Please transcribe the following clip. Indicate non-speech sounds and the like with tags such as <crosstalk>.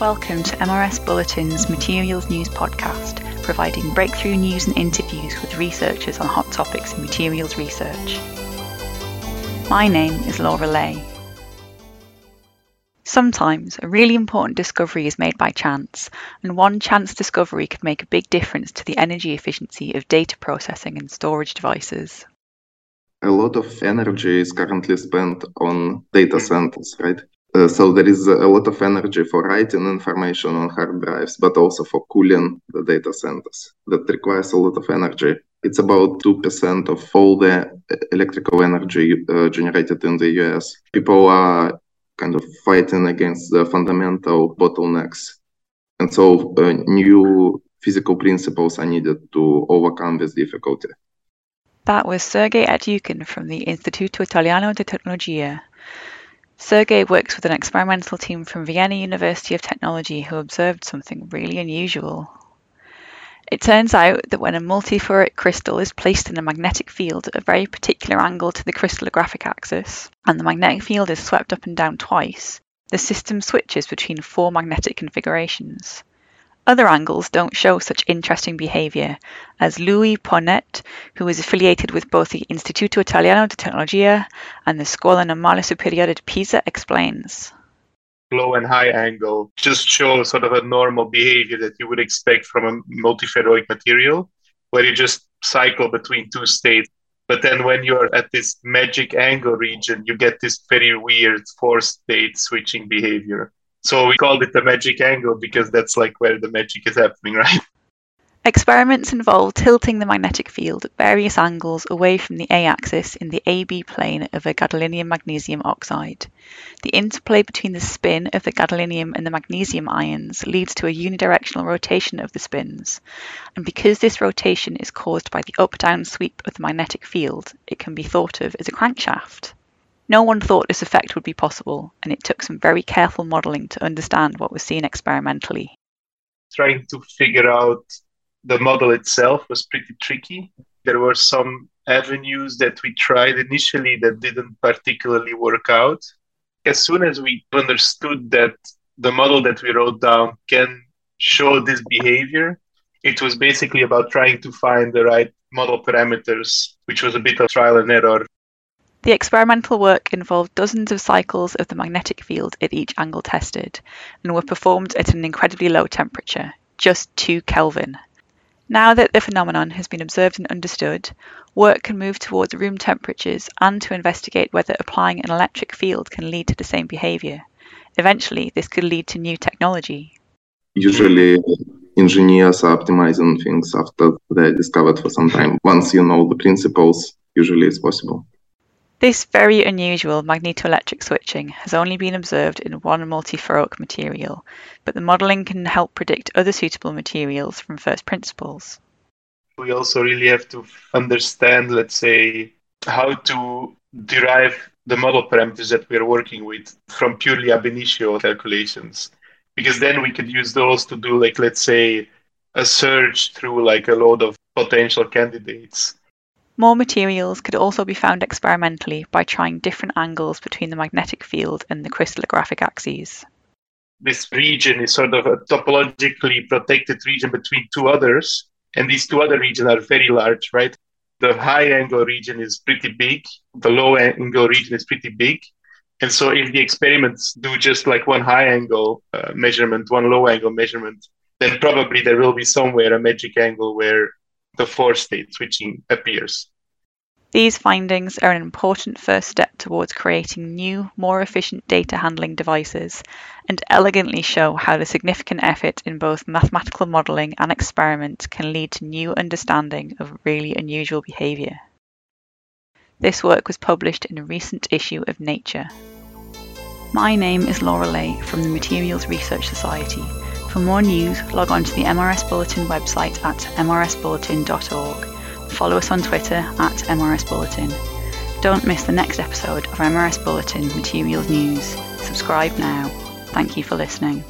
Welcome to MRS Bulletin's Materials News podcast, providing breakthrough news and interviews with researchers on hot topics in materials research. My name is Laura Leay. Sometimes a really important discovery is made by chance, and one chance discovery could make a big difference to the energy efficiency of data processing and storage devices. A lot of energy is currently spent on data centers, right? Uh, so there is a lot of energy for writing information on hard drives, but also for cooling the data centers. That requires a lot of energy. It's about 2% of all the electrical energy uh, generated in the US. People are kind of fighting against the fundamental bottlenecks. And so uh, new physical principles are needed to overcome this difficulty. That was Sergei Artyukhin from the Istituto Italiano di Tecnologia. Sergei works with an experimental team from Vienna University of Technology who observed something really unusual. It turns out that when a multiferroic crystal is placed in a magnetic field at a very particular angle to the crystallographic axis, and the magnetic field is swept up and down twice, the system switches between four magnetic configurations. Other angles don't show such interesting behavior, as Louis Ponet, who is affiliated with both the Istituto Italiano di Tecnologia and the Scuola Normale Superiore di Pisa, explains. Low and high angle just show sort of a normal behavior that you would expect from a multiferroic material, where you just cycle between two states. But then when you're at this magic angle region, you get this very weird four state switching behavior. So we called it the magic angle because that's like where the magic is happening, <laughs> right? Experiments involve tilting the magnetic field at various angles away from the A axis in the AB plane of a gadolinium manganese oxide. The interplay between the spin of the gadolinium and the manganese ions leads to a unidirectional rotation of the spins, and because this rotation is caused by the up down sweep of the magnetic field, it can be thought of as a crankshaft. No one thought this effect would be possible, and it took some very careful modelling to understand what was seen experimentally. Trying to figure out the model itself was pretty tricky. There were some avenues that we tried initially that didn't particularly work out. As soon as we understood that the model that we wrote down can show this behavior, it was basically about trying to find the right model parameters, which was a bit of trial and error. The experimental work involved dozens of cycles of the magnetic field at each angle tested, and were performed at an incredibly low temperature, just 2 Kelvin. Now that the phenomenon has been observed and understood, work can move towards room temperatures and to investigate whether applying an electric field can lead to the same behavior. Eventually, this could lead to new technology. Usually, engineers are optimizing things after they're discovered for some time. Once you know the principles, usually it's possible. This very unusual magnetoelectric switching has only been observed in one multiferroic material, but the modelling can help predict other suitable materials from first principles. We also really have to understand, let's say, how to derive the model parameters that we're working with from purely ab initio calculations. Because then we could use those to do, like, let's say, a search through like a load of potential candidates more materials could also be found experimentally by trying different angles between the magnetic field and the crystallographic axes. This region is sort of a topologically protected region between two others, and these two other regions are very large, right? The high angle region is pretty big, the low angle region is pretty big. And so, if the experiments do just like one high angle uh, measurement, one low angle measurement, then probably there will be somewhere a magic angle where the four state switching appears. These findings are an important first step towards creating new, more efficient data handling devices and elegantly show how the significant effort in both mathematical modelling and experiment can lead to new understanding of really unusual behaviour. This work was published in a recent issue of Nature. My name is Laura Leay from the Materials Research Society for more news, log on to the MRS Bulletin website at mrsbulletin.org. Follow us on Twitter at mrsbulletin. Don't miss the next episode of MRS Bulletin Materials News. Subscribe now. Thank you for listening.